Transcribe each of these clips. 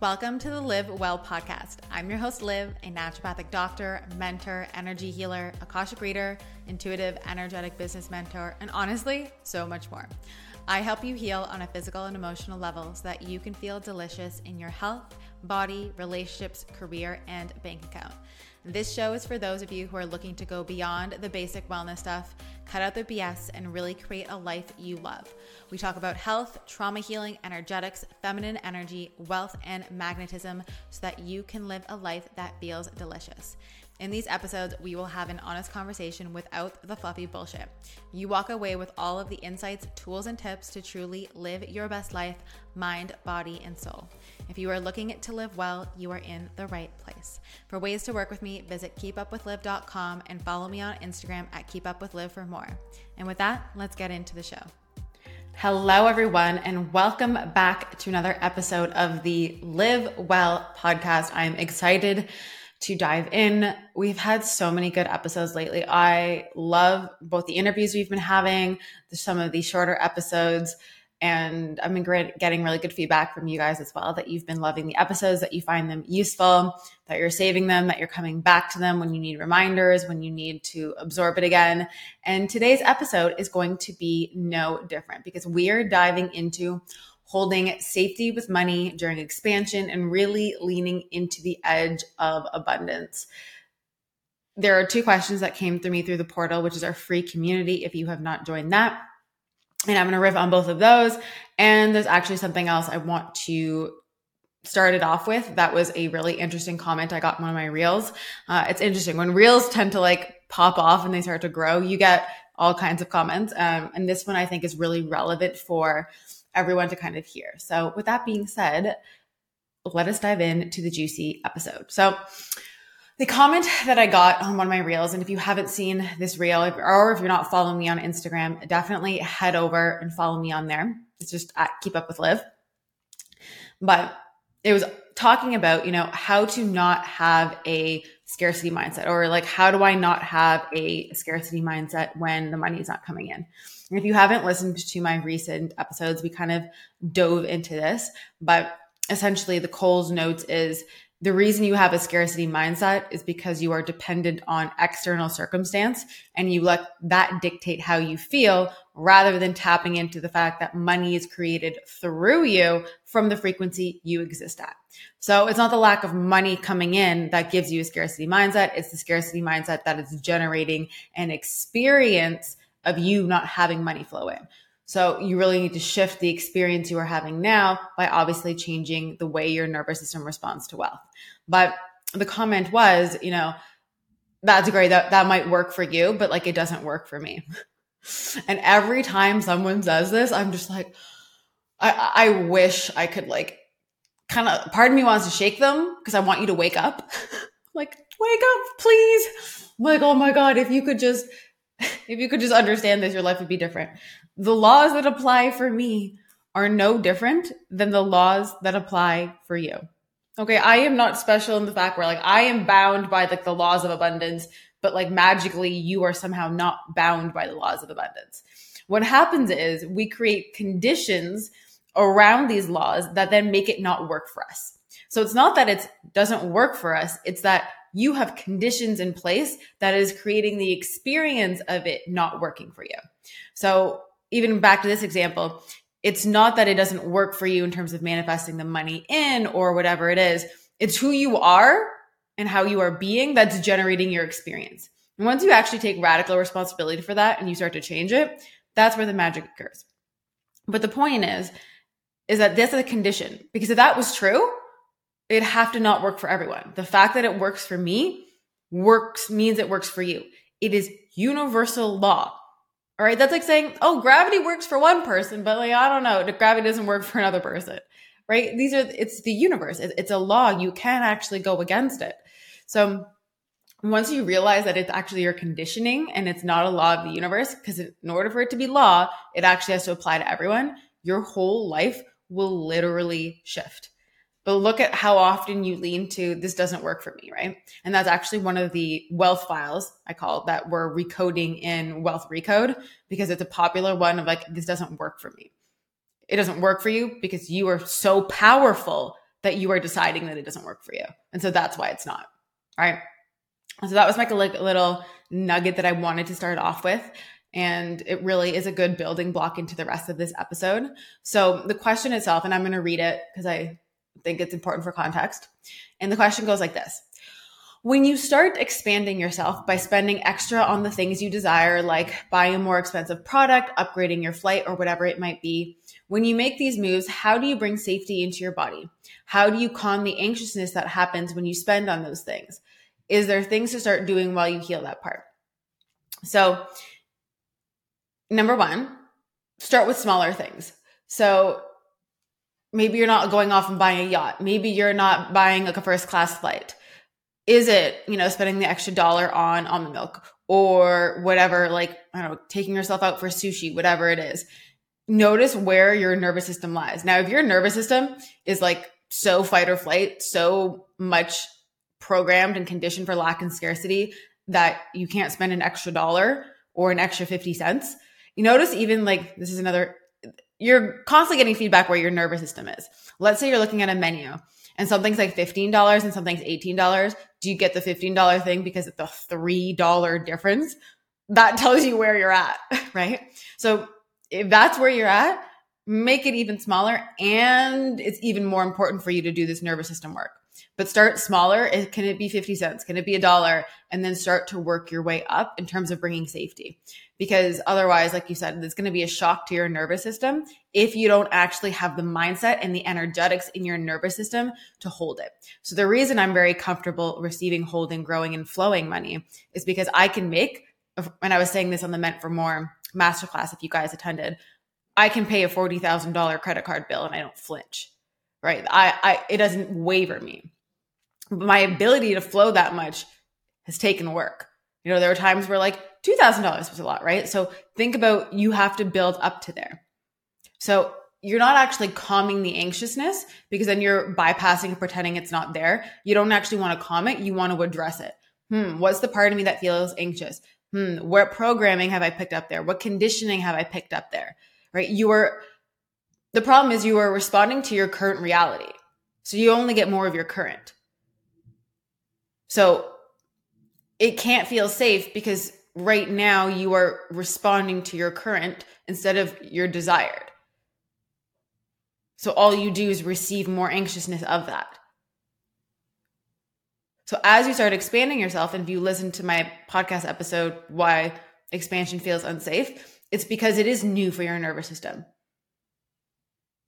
Welcome to the Liv Well podcast. I'm your host, Liv, a naturopathic doctor, mentor, energy healer, Akashic reader, intuitive, energetic business mentor, and honestly, so much more. I help you heal on a physical and emotional level so that you can feel delicious in your health, body, relationships, career, and bank account. This show is for those of you who are looking to go beyond the basic wellness stuff, cut out the BS, and really create a life you love. We talk about health, trauma healing, energetics, feminine energy, wealth, and magnetism so that you can live a life that feels delicious. In these episodes, we will have an honest conversation without the fluffy bullshit. You walk away with all of the insights, tools, and tips to truly live your best life, mind, body, and soul. If you are looking to live well, you are in the right place. For ways to work with me, visit keepupwithliv.com and follow me on Instagram at keepupwithliv for more. And with that, let's get into the show. Hello, everyone, and welcome back to another episode of the Liv Well podcast. I'm excited to dive in. We've had so many good episodes lately. I love both the interviews we've been having, some of these shorter episodes, and I've been getting really good feedback from you guys as well that you've been loving the episodes, that you find them useful, that you're saving them, that you're coming back to them when you need reminders, when you need to absorb it again. And today's episode is going to be no different because we're diving into holding safety with money during expansion and really leaning into the edge of abundance. There are two questions that came through me through the portal, which is our free community. If you have not joined that, and I'm going to riff on both of those. And there's actually something else I want to start it off with. That was a really interesting comment I got one of my reels. Uh, it's interesting when reels tend to like pop off and they start to grow, you get all kinds of comments. Um, and this one I think is really relevant for everyone to kind of hear. So, with that being said, let us dive into the juicy episode. So, the comment that I got on one of my reels, and if you haven't seen this reel, or if you're not following me on Instagram, definitely head over and follow me on there. It's just at Keep Up with Liv. But it was talking about, you know, how to not have a scarcity mindset, or like, how do I not have a scarcity mindset when the money is not coming in? If you haven't listened to my recent episodes, we kind of dove into this, but essentially the Coles notes is the reason you have a scarcity mindset is because you are dependent on external circumstance and you let that dictate how you feel rather than tapping into the fact that money is created through you from the frequency you exist at. So it's not the lack of money coming in that gives you a scarcity mindset. It's the scarcity mindset that is generating an experience of you not having money flow in. So you really need to shift the experience you are having now by obviously changing the way your nervous system responds to wealth. But the comment was, you know, that's great. That that might work for you, but like it doesn't work for me. and every time someone says this, I'm just like, I, I wish I could like kind of pardon me wants to shake them because I want you to wake up. like, wake up, please. I'm like, oh my God, if you could just if you could just understand this, your life would be different. The laws that apply for me are no different than the laws that apply for you. Okay, I am not special in the fact where like I am bound by like the laws of abundance, but like magically you are somehow not bound by the laws of abundance. What happens is we create conditions around these laws that then make it not work for us. So it's not that it doesn't work for us, it's that you have conditions in place that is creating the experience of it not working for you. So even back to this example, it's not that it doesn't work for you in terms of manifesting the money in or whatever it is. It's who you are and how you are being that's generating your experience. And once you actually take radical responsibility for that and you start to change it, that's where the magic occurs. But the point is, is that this is a condition because if that was true, it have to not work for everyone. The fact that it works for me works means it works for you. It is universal law. All right. That's like saying, oh, gravity works for one person, but like, I don't know, gravity doesn't work for another person. Right. These are, it's the universe. It's a law. You can't actually go against it. So once you realize that it's actually your conditioning and it's not a law of the universe, because in order for it to be law, it actually has to apply to everyone, your whole life will literally shift but look at how often you lean to this doesn't work for me, right? And that's actually one of the wealth files I call that we're recoding in Wealth Recode because it's a popular one of like, this doesn't work for me. It doesn't work for you because you are so powerful that you are deciding that it doesn't work for you. And so that's why it's not. All right. So that was like a little nugget that I wanted to start off with. And it really is a good building block into the rest of this episode. So the question itself, and I'm going to read it because I think it's important for context. And the question goes like this when you start expanding yourself by spending extra on the things you desire, like buying a more expensive product, upgrading your flight, or whatever it might be, when you make these moves, how do you bring safety into your body? How do you calm the anxiousness that happens when you spend on those things? Is there things to start doing while you heal that part? So, number one, start with smaller things. So, maybe you're not going off and buying a yacht. Maybe you're not buying like a first class flight is it, you know, spending the extra dollar on almond milk or whatever, like, I don't know, taking yourself out for sushi, whatever it is. Notice where your nervous system lies. Now, if your nervous system is like so fight or flight, so much programmed and conditioned for lack and scarcity that you can't spend an extra dollar or an extra 50 cents, you notice even like this is another, you're constantly getting feedback where your nervous system is. Let's say you're looking at a menu and something's like $15 and something's $18, do you get the $15 thing because it's a $3 difference? That tells you where you're at, right? So if that's where you're at, make it even smaller. And it's even more important for you to do this nervous system work. But start smaller. Can it be 50 cents? Can it be a dollar? And then start to work your way up in terms of bringing safety. Because otherwise, like you said, it's going to be a shock to your nervous system if you don't actually have the mindset and the energetics in your nervous system to hold it. So the reason I'm very comfortable receiving, holding, growing, and flowing money is because I can make, and I was saying this on the Meant for More masterclass, if you guys attended, I can pay a $40,000 credit card bill and I don't flinch, right? I, I, it doesn't waver me my ability to flow that much has taken work. You know, there were times where like $2,000 was a lot, right? So think about you have to build up to there. So you're not actually calming the anxiousness because then you're bypassing and pretending it's not there. You don't actually want to calm it. You want to address it. Hmm, what's the part of me that feels anxious? Hmm, what programming have I picked up there? What conditioning have I picked up there? Right? You are, the problem is you are responding to your current reality. So you only get more of your current. So it can't feel safe because right now you are responding to your current instead of your desired. So all you do is receive more anxiousness of that. So as you start expanding yourself, and if you listen to my podcast episode, Why Expansion Feels Unsafe, it's because it is new for your nervous system.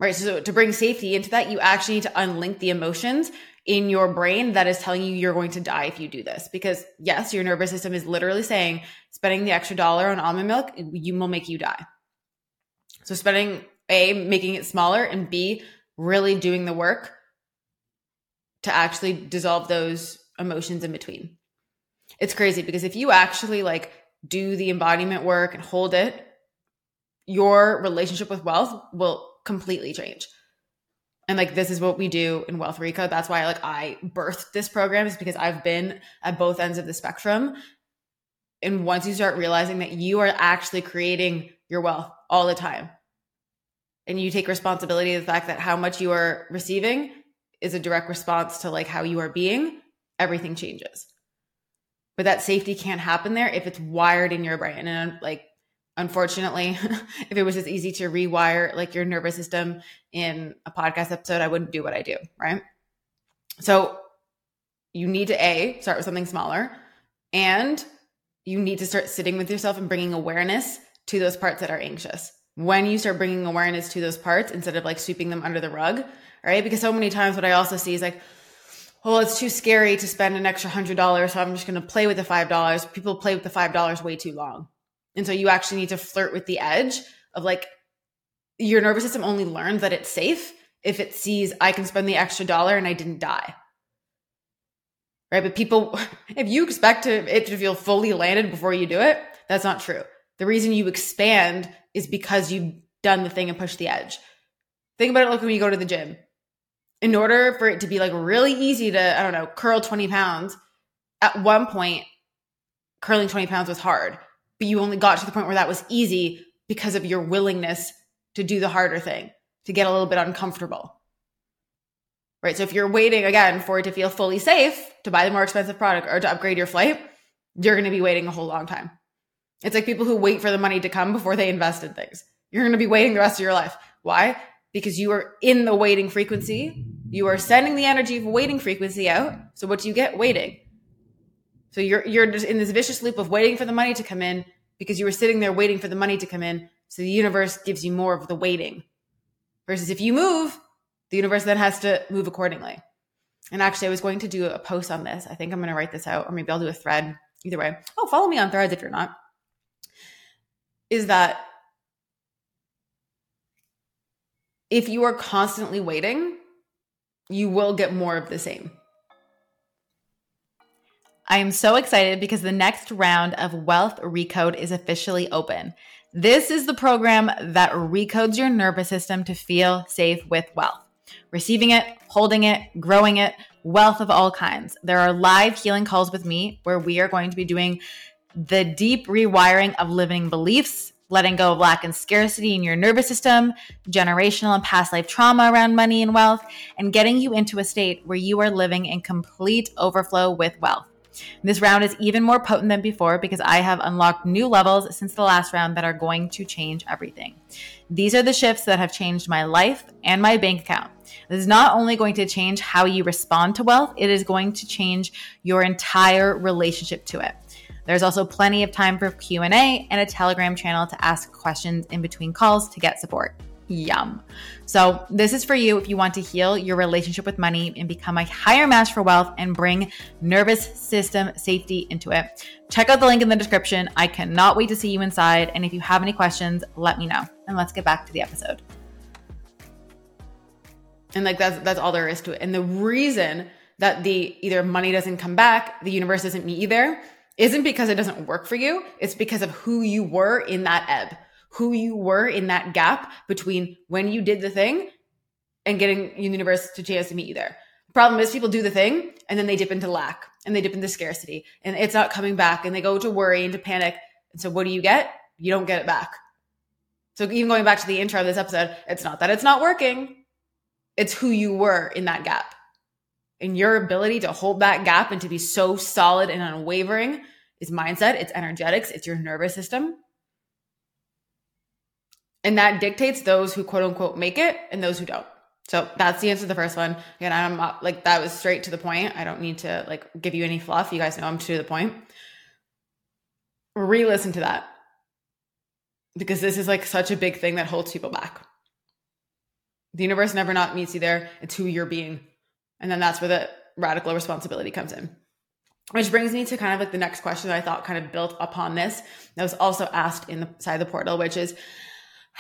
Right. So to bring safety into that, you actually need to unlink the emotions in your brain that is telling you you're going to die if you do this. Because yes, your nervous system is literally saying spending the extra dollar on almond milk, you will make you die. So spending A, making it smaller and B, really doing the work to actually dissolve those emotions in between. It's crazy because if you actually like do the embodiment work and hold it, your relationship with wealth will completely change. And like this is what we do in Wealth Recode that's why like i birthed this program is because i've been at both ends of the spectrum. And once you start realizing that you are actually creating your wealth all the time and you take responsibility of the fact that how much you are receiving is a direct response to like how you are being everything changes. But that safety can't happen there if it's wired in your brain. And like unfortunately if it was as easy to rewire like your nervous system in a podcast episode i wouldn't do what i do right? So you need to a start with something smaller and you need to start sitting with yourself and bringing awareness to those parts that are anxious. When you start bringing awareness to those parts instead of like sweeping them under the rug right? Because so many times what i also see is like well, it's too scary to spend an extra hundred dollars, so I'm just going to play with the five dollars. People play with the five dollars way too long, and so you actually need to flirt with the edge of like your nervous system only learns that it's safe if it sees I can spend the extra dollar and I didn't die. Right? But people, if you expect to, it to feel fully landed before you do it, that's not true. The reason you expand is because you've done the thing and pushed the edge. Think about it like when you go to the gym. In order for it to be like really easy to, I don't know, curl 20 pounds, at one point, curling 20 pounds was hard but you only got to the point where that was easy because of your willingness to do the harder thing, to get a little bit uncomfortable. right? So if you're waiting again for it to feel fully safe to buy the more expensive product or to upgrade your flight, you're going to be waiting a whole long time. It's like people who wait for the money to come before they invest in things. You're going to be waiting the rest of your life. Why? Because you are in the waiting frequency. You are sending the energy of waiting frequency out. So what do you get? Waiting. So you're you're just in this vicious loop of waiting for the money to come in because you were sitting there waiting for the money to come in. So the universe gives you more of the waiting. Versus if you move, the universe then has to move accordingly. And actually, I was going to do a post on this. I think I'm going to write this out, or maybe I'll do a thread. Either way. Oh, follow me on threads if you're not. Is that if you are constantly waiting, you will get more of the same. I am so excited because the next round of Wealth Recode is officially open. This is the program that recodes your nervous system to feel safe with wealth. Receiving it, holding it, growing it, wealth of all kinds. There are live healing calls with me where we are going to be doing the deep rewiring of limiting beliefs, letting go of lack and scarcity in your nervous system, generational and past life trauma around money and wealth, and getting you into a state where you are living in complete overflow with wealth. This round is even more potent than before because I have unlocked new levels since the last round that are going to change everything. These are the shifts that have changed my life and my bank account. This is not only going to change how you respond to wealth, it is going to change your entire relationship to it. There's also plenty of time for Q&A and a Telegram channel to ask questions in between calls to get support. Yum. So, this is for you if you want to heal your relationship with money and become a higher match for wealth and bring nervous system safety into it. Check out the link in the description. I cannot wait to see you inside. And if you have any questions, let me know. And let's get back to the episode. And like that's that's all there is to it. And the reason that the either money doesn't come back, the universe doesn't meet you there, isn't because it doesn't work for you. It's because of who you were in that ebb who you were in that gap between when you did the thing and getting the universe to chance to meet you there. Problem is people do the thing and then they dip into lack and they dip into scarcity and it's not coming back and they go to worry and to panic. And so what do you get? You don't get it back. So even going back to the intro of this episode, it's not that it's not working. It's who you were in that gap. And your ability to hold that gap and to be so solid and unwavering is mindset, it's energetics, it's your nervous system. And that dictates those who quote unquote make it and those who don't. So that's the answer to the first one. Again, I'm not, like that was straight to the point. I don't need to like give you any fluff. You guys know I'm to the point. Re-listen to that. Because this is like such a big thing that holds people back. The universe never not meets you there. It's who you're being. And then that's where the radical responsibility comes in. Which brings me to kind of like the next question that I thought kind of built upon this that was also asked inside the the portal, which is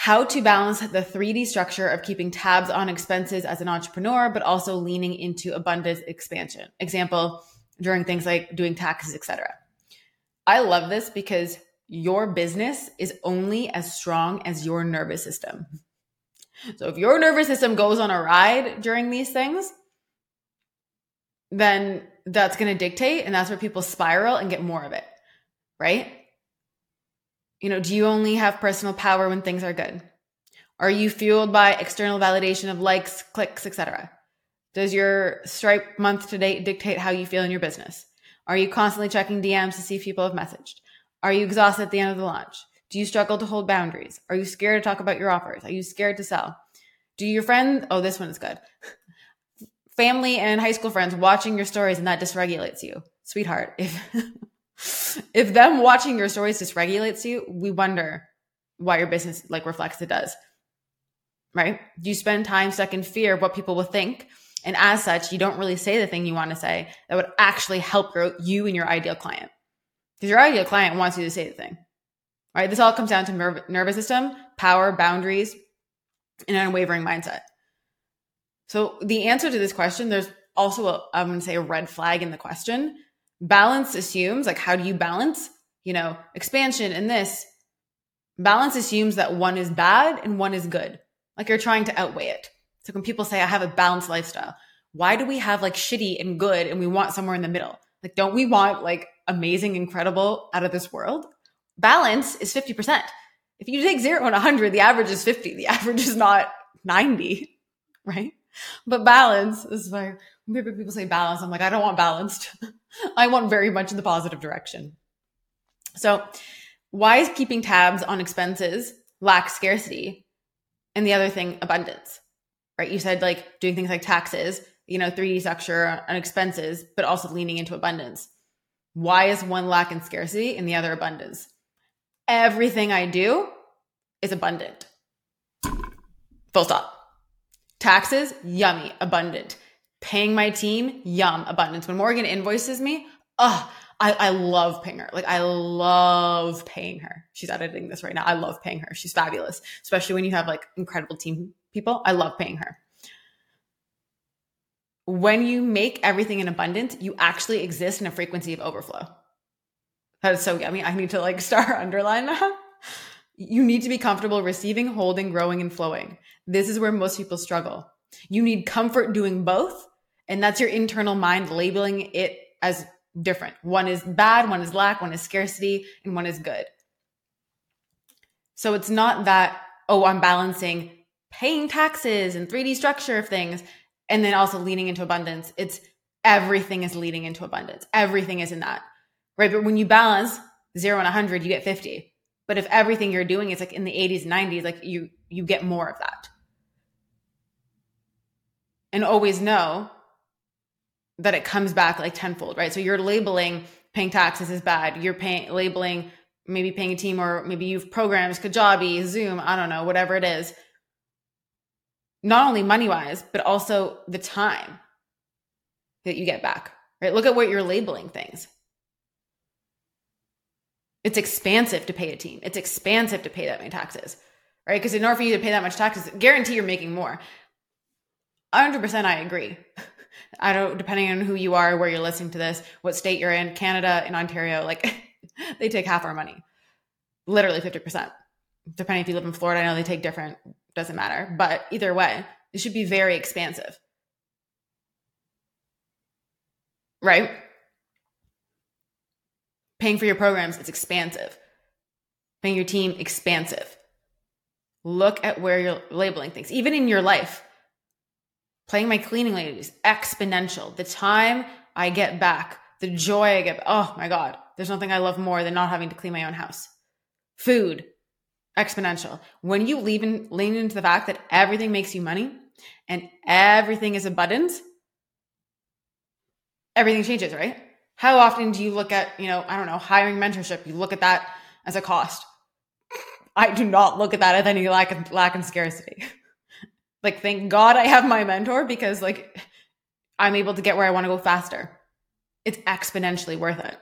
how to balance the 3D structure of keeping tabs on expenses as an entrepreneur, but also leaning into abundance expansion. Example, during things like doing taxes, etc. I love this because your business is only as strong as your nervous system. So if your nervous system goes on a ride during these things, then that's going to dictate and that's where people spiral and get more of it, right? You know, do you only have personal power when things are good? Are you fueled by external validation of likes, clicks, etc.? Does your Stripe month to date dictate how you feel in your business? Are you constantly checking DMs to see if people have messaged? Are you exhausted at the end of the launch? Do you struggle to hold boundaries? Are you scared to talk about your offers? Are you scared to sell? Do your friends, oh, this one is good. Family and high school friends watching your stories and that dysregulates you. Sweetheart, if if them watching your stories dysregulates you, we wonder why your business like reflects it does. Right? You spend time stuck in fear of what people will think. And as such, you don't really say the thing you want to say that would actually help grow you and your ideal client. Because your ideal client wants you to say the thing. Right? This all comes down to nerv- nervous system, power, boundaries, and an unwavering mindset. So the answer to this question, there's also a, I'm going to say a red flag in the question balance assumes like how do you balance? You know expansion and this. Balance assumes that one is bad and one is good. Like you're trying to outweigh it. So when people say i have a balanced lifestyle why do we have like shitty and good and we want somewhere in the middle? Like don't we want like amazing incredible out of this world? Balance is 50% if you take 0 and 100 the average is 50 the average is not 90 right but balance is why people say balance. I'm like, I don't want balanced. I want very much in the positive direction. So, why is keeping tabs on expenses lack scarcity? And the other thing, abundance, right? You said like doing things like taxes, you know, 3D structure on expenses, but also leaning into abundance. Why is one lack in scarcity and the other abundance? Everything I do is abundant. Full stop. Taxes, yummy, abundant. Paying my team, yum, abundance. When Morgan invoices me, oh, I, I love paying her. Like I love paying her. She's editing this right now. I love paying her. She's fabulous, especially when you have like incredible team people. I love paying her. When you make everything in abundance, you actually exist in a frequency of overflow. That is so yummy. I need to like star underline that. You need to be comfortable receiving, holding, growing, and flowing. This is where most people struggle. You need comfort doing both. And that's your internal mind labeling it as different. One is bad, one is lack, one is scarcity, and one is good. So it's not that, oh, I'm balancing paying taxes and 3D structure of things and then also leaning into abundance. It's everything is leading into abundance. Everything is in that. Right. But when you balance zero and 100, you get 50. But if everything you're doing is like in the 80s, 90s, like you, you get more of that. And always know that it comes back like tenfold, right? So you're labeling paying taxes is bad. You're paying labeling maybe paying a team or maybe you've programs, Kajabi, Zoom, I don't know, whatever it is. Not only money wise, but also the time that you get back, right? Look at what you're labeling things. It's expansive to pay a team. It's expansive to pay that many taxes, right? Because in order for you to pay that much taxes, guarantee you're making more. 100% I agree. I don't, depending on who you are, where you're listening to this, what state you're in, Canada and Ontario, like they take half our money, literally 50%. Depending if you live in Florida, I know they take different, doesn't matter. But either way, it should be very expansive. Right? Paying for your programs, it's expansive. Paying your team, expansive. Look at where you're labeling things, even in your life playing my cleaning ladies, exponential. The time I get back, the joy I get, oh my God, there's nothing I love more than not having to clean my own house. Food, exponential. When you lean, in, lean into the fact that everything makes you money and everything is abundance, everything changes, right? How often do you look at, you know, I don't know, hiring mentorship? You look at that as a cost. I do not look at that as any lack of lack and scarcity. Like, thank God I have my mentor because, like, I'm able to get where I want to go faster. It's exponentially worth it.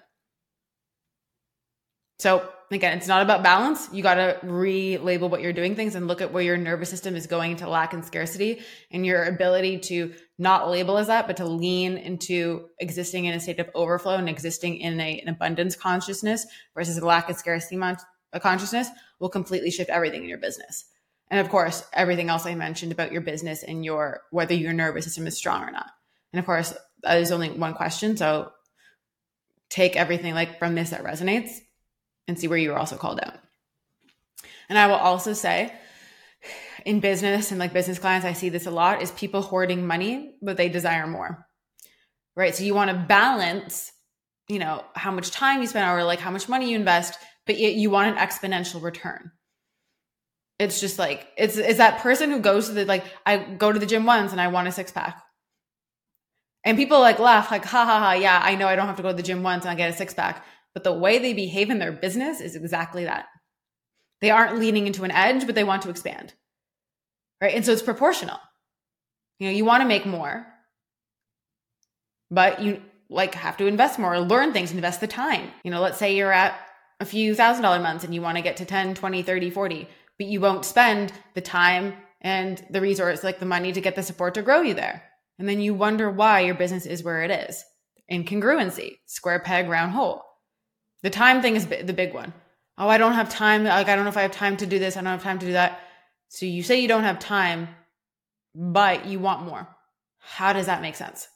So, again, it's not about balance. You got to relabel what you're doing things and look at where your nervous system is going to lack and scarcity and your ability to not label as that, but to lean into existing in a state of overflow and existing in a, an abundance consciousness versus a lack and scarcity uh, consciousness will completely shift everything in your business. And of course, everything else I mentioned about your business and your whether your nervous system is strong or not. And of course, that is only one question. So take everything like from this that resonates and see where you are also called out. And I will also say in business and like business clients, I see this a lot is people hoarding money, but they desire more. Right. So you want to balance, you know, how much time you spend or like how much money you invest, but yet you want an exponential return it's just like it's it's that person who goes to the like I go to the gym once and I want a six pack. And people like laugh like ha ha ha yeah I know I don't have to go to the gym once and I get a six pack. But the way they behave in their business is exactly that. They aren't leaning into an edge, but they want to expand. Right? And so it's proportional. You know, you want to make more, but you like have to invest more, learn things, invest the time. You know, let's say you're at a few thousand dollar months and you want to get to 10, 20, 30, 40 but you won't spend the time and the resource, like the money to get the support to grow you there. And then you wonder why your business is where it is. Incongruency, square peg, round hole. The time thing is the big one. Oh, I don't have time. Like, I don't know if I have time to do this. I don't have time to do that. So you say you don't have time, but you want more. How does that make sense?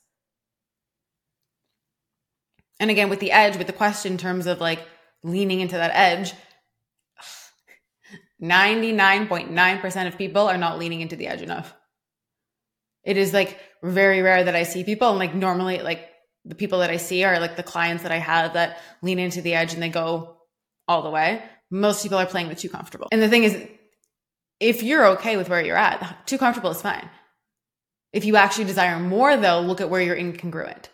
And again, with the edge, with the question in terms of like leaning into that edge, 99.9% of people are not leaning into the edge enough. It is like very rare that I see people and like normally like the people that I see are like the clients that I have that lean into the edge and they go all the way. Most people are playing with too comfortable. And the thing is, if you're okay with where you're at, too comfortable is fine. If you actually desire more, though, look at where you're incongruent.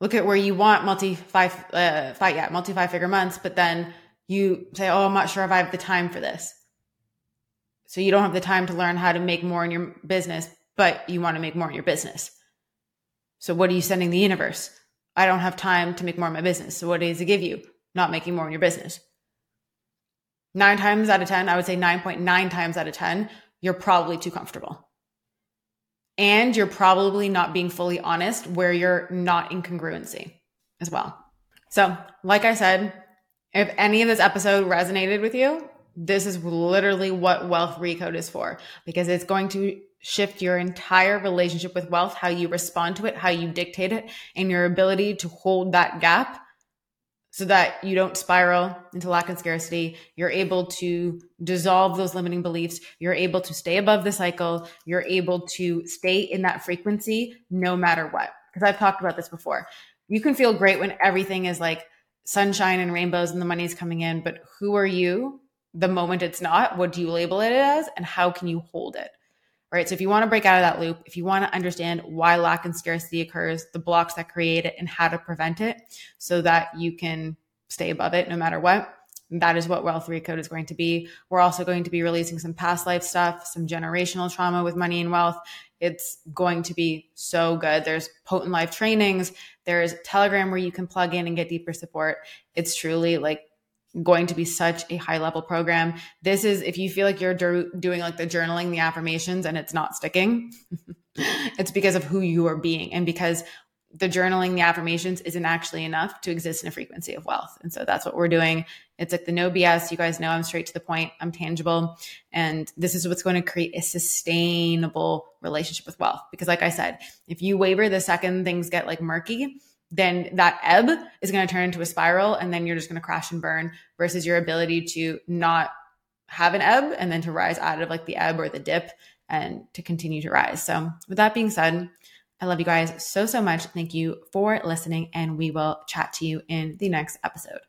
Look at where you want multi five, uh, five, yeah, multi five figure months, but then you say, "Oh, I'm not sure if I have the time for this." So you don't have the time to learn how to make more in your business, but you want to make more in your business. So what are you sending the universe? I don't have time to make more in my business. So what does it give you? Not making more in your business. Nine times out of 10, I would say 9.9 times out of 10, you're probably too comfortable. And you're probably not being fully honest where you're not in congruency as well. So, like I said, if any of this episode resonated with you, this is literally what Wealth Recode is for because it's going to shift your entire relationship with wealth, how you respond to it, how you dictate it, and your ability to hold that gap so that you don't spiral into lack and scarcity. You're able to dissolve those limiting beliefs. You're able to stay above the cycle. You're able to stay in that frequency no matter what. Because I've talked about this before. You can feel great when everything is like sunshine and rainbows and the money's coming in, but who are you the moment it's not? What do you label it as? And how can you hold it? Right? So if you want to break out of that loop, if you want to understand why lack and scarcity occurs, the blocks that create it, and how to prevent it so that you can stay above it no matter what, that is what Wealth Recode is going to be. We're also going to be releasing some past life stuff, some generational trauma with money and wealth. It's going to be so good. There's potent life trainings. There's Telegram where you can plug in and get deeper support. It's truly like going to be such a high level program. This is if you feel like you're do- doing like the journaling, the affirmations, and it's not sticking, it's because of who you are being and because the journaling, the affirmations isn't actually enough to exist in a frequency of wealth. And so that's what we're doing. It's like the no BS. You guys know I'm straight to the point, I'm tangible. And this is what's going to create a sustainable relationship with wealth. Because, like I said, if you waver the second things get like murky, then that ebb is going to turn into a spiral and then you're just going to crash and burn versus your ability to not have an ebb and then to rise out of like the ebb or the dip and to continue to rise. So, with that being said, I love you guys so, so much. Thank you for listening, and we will chat to you in the next episode.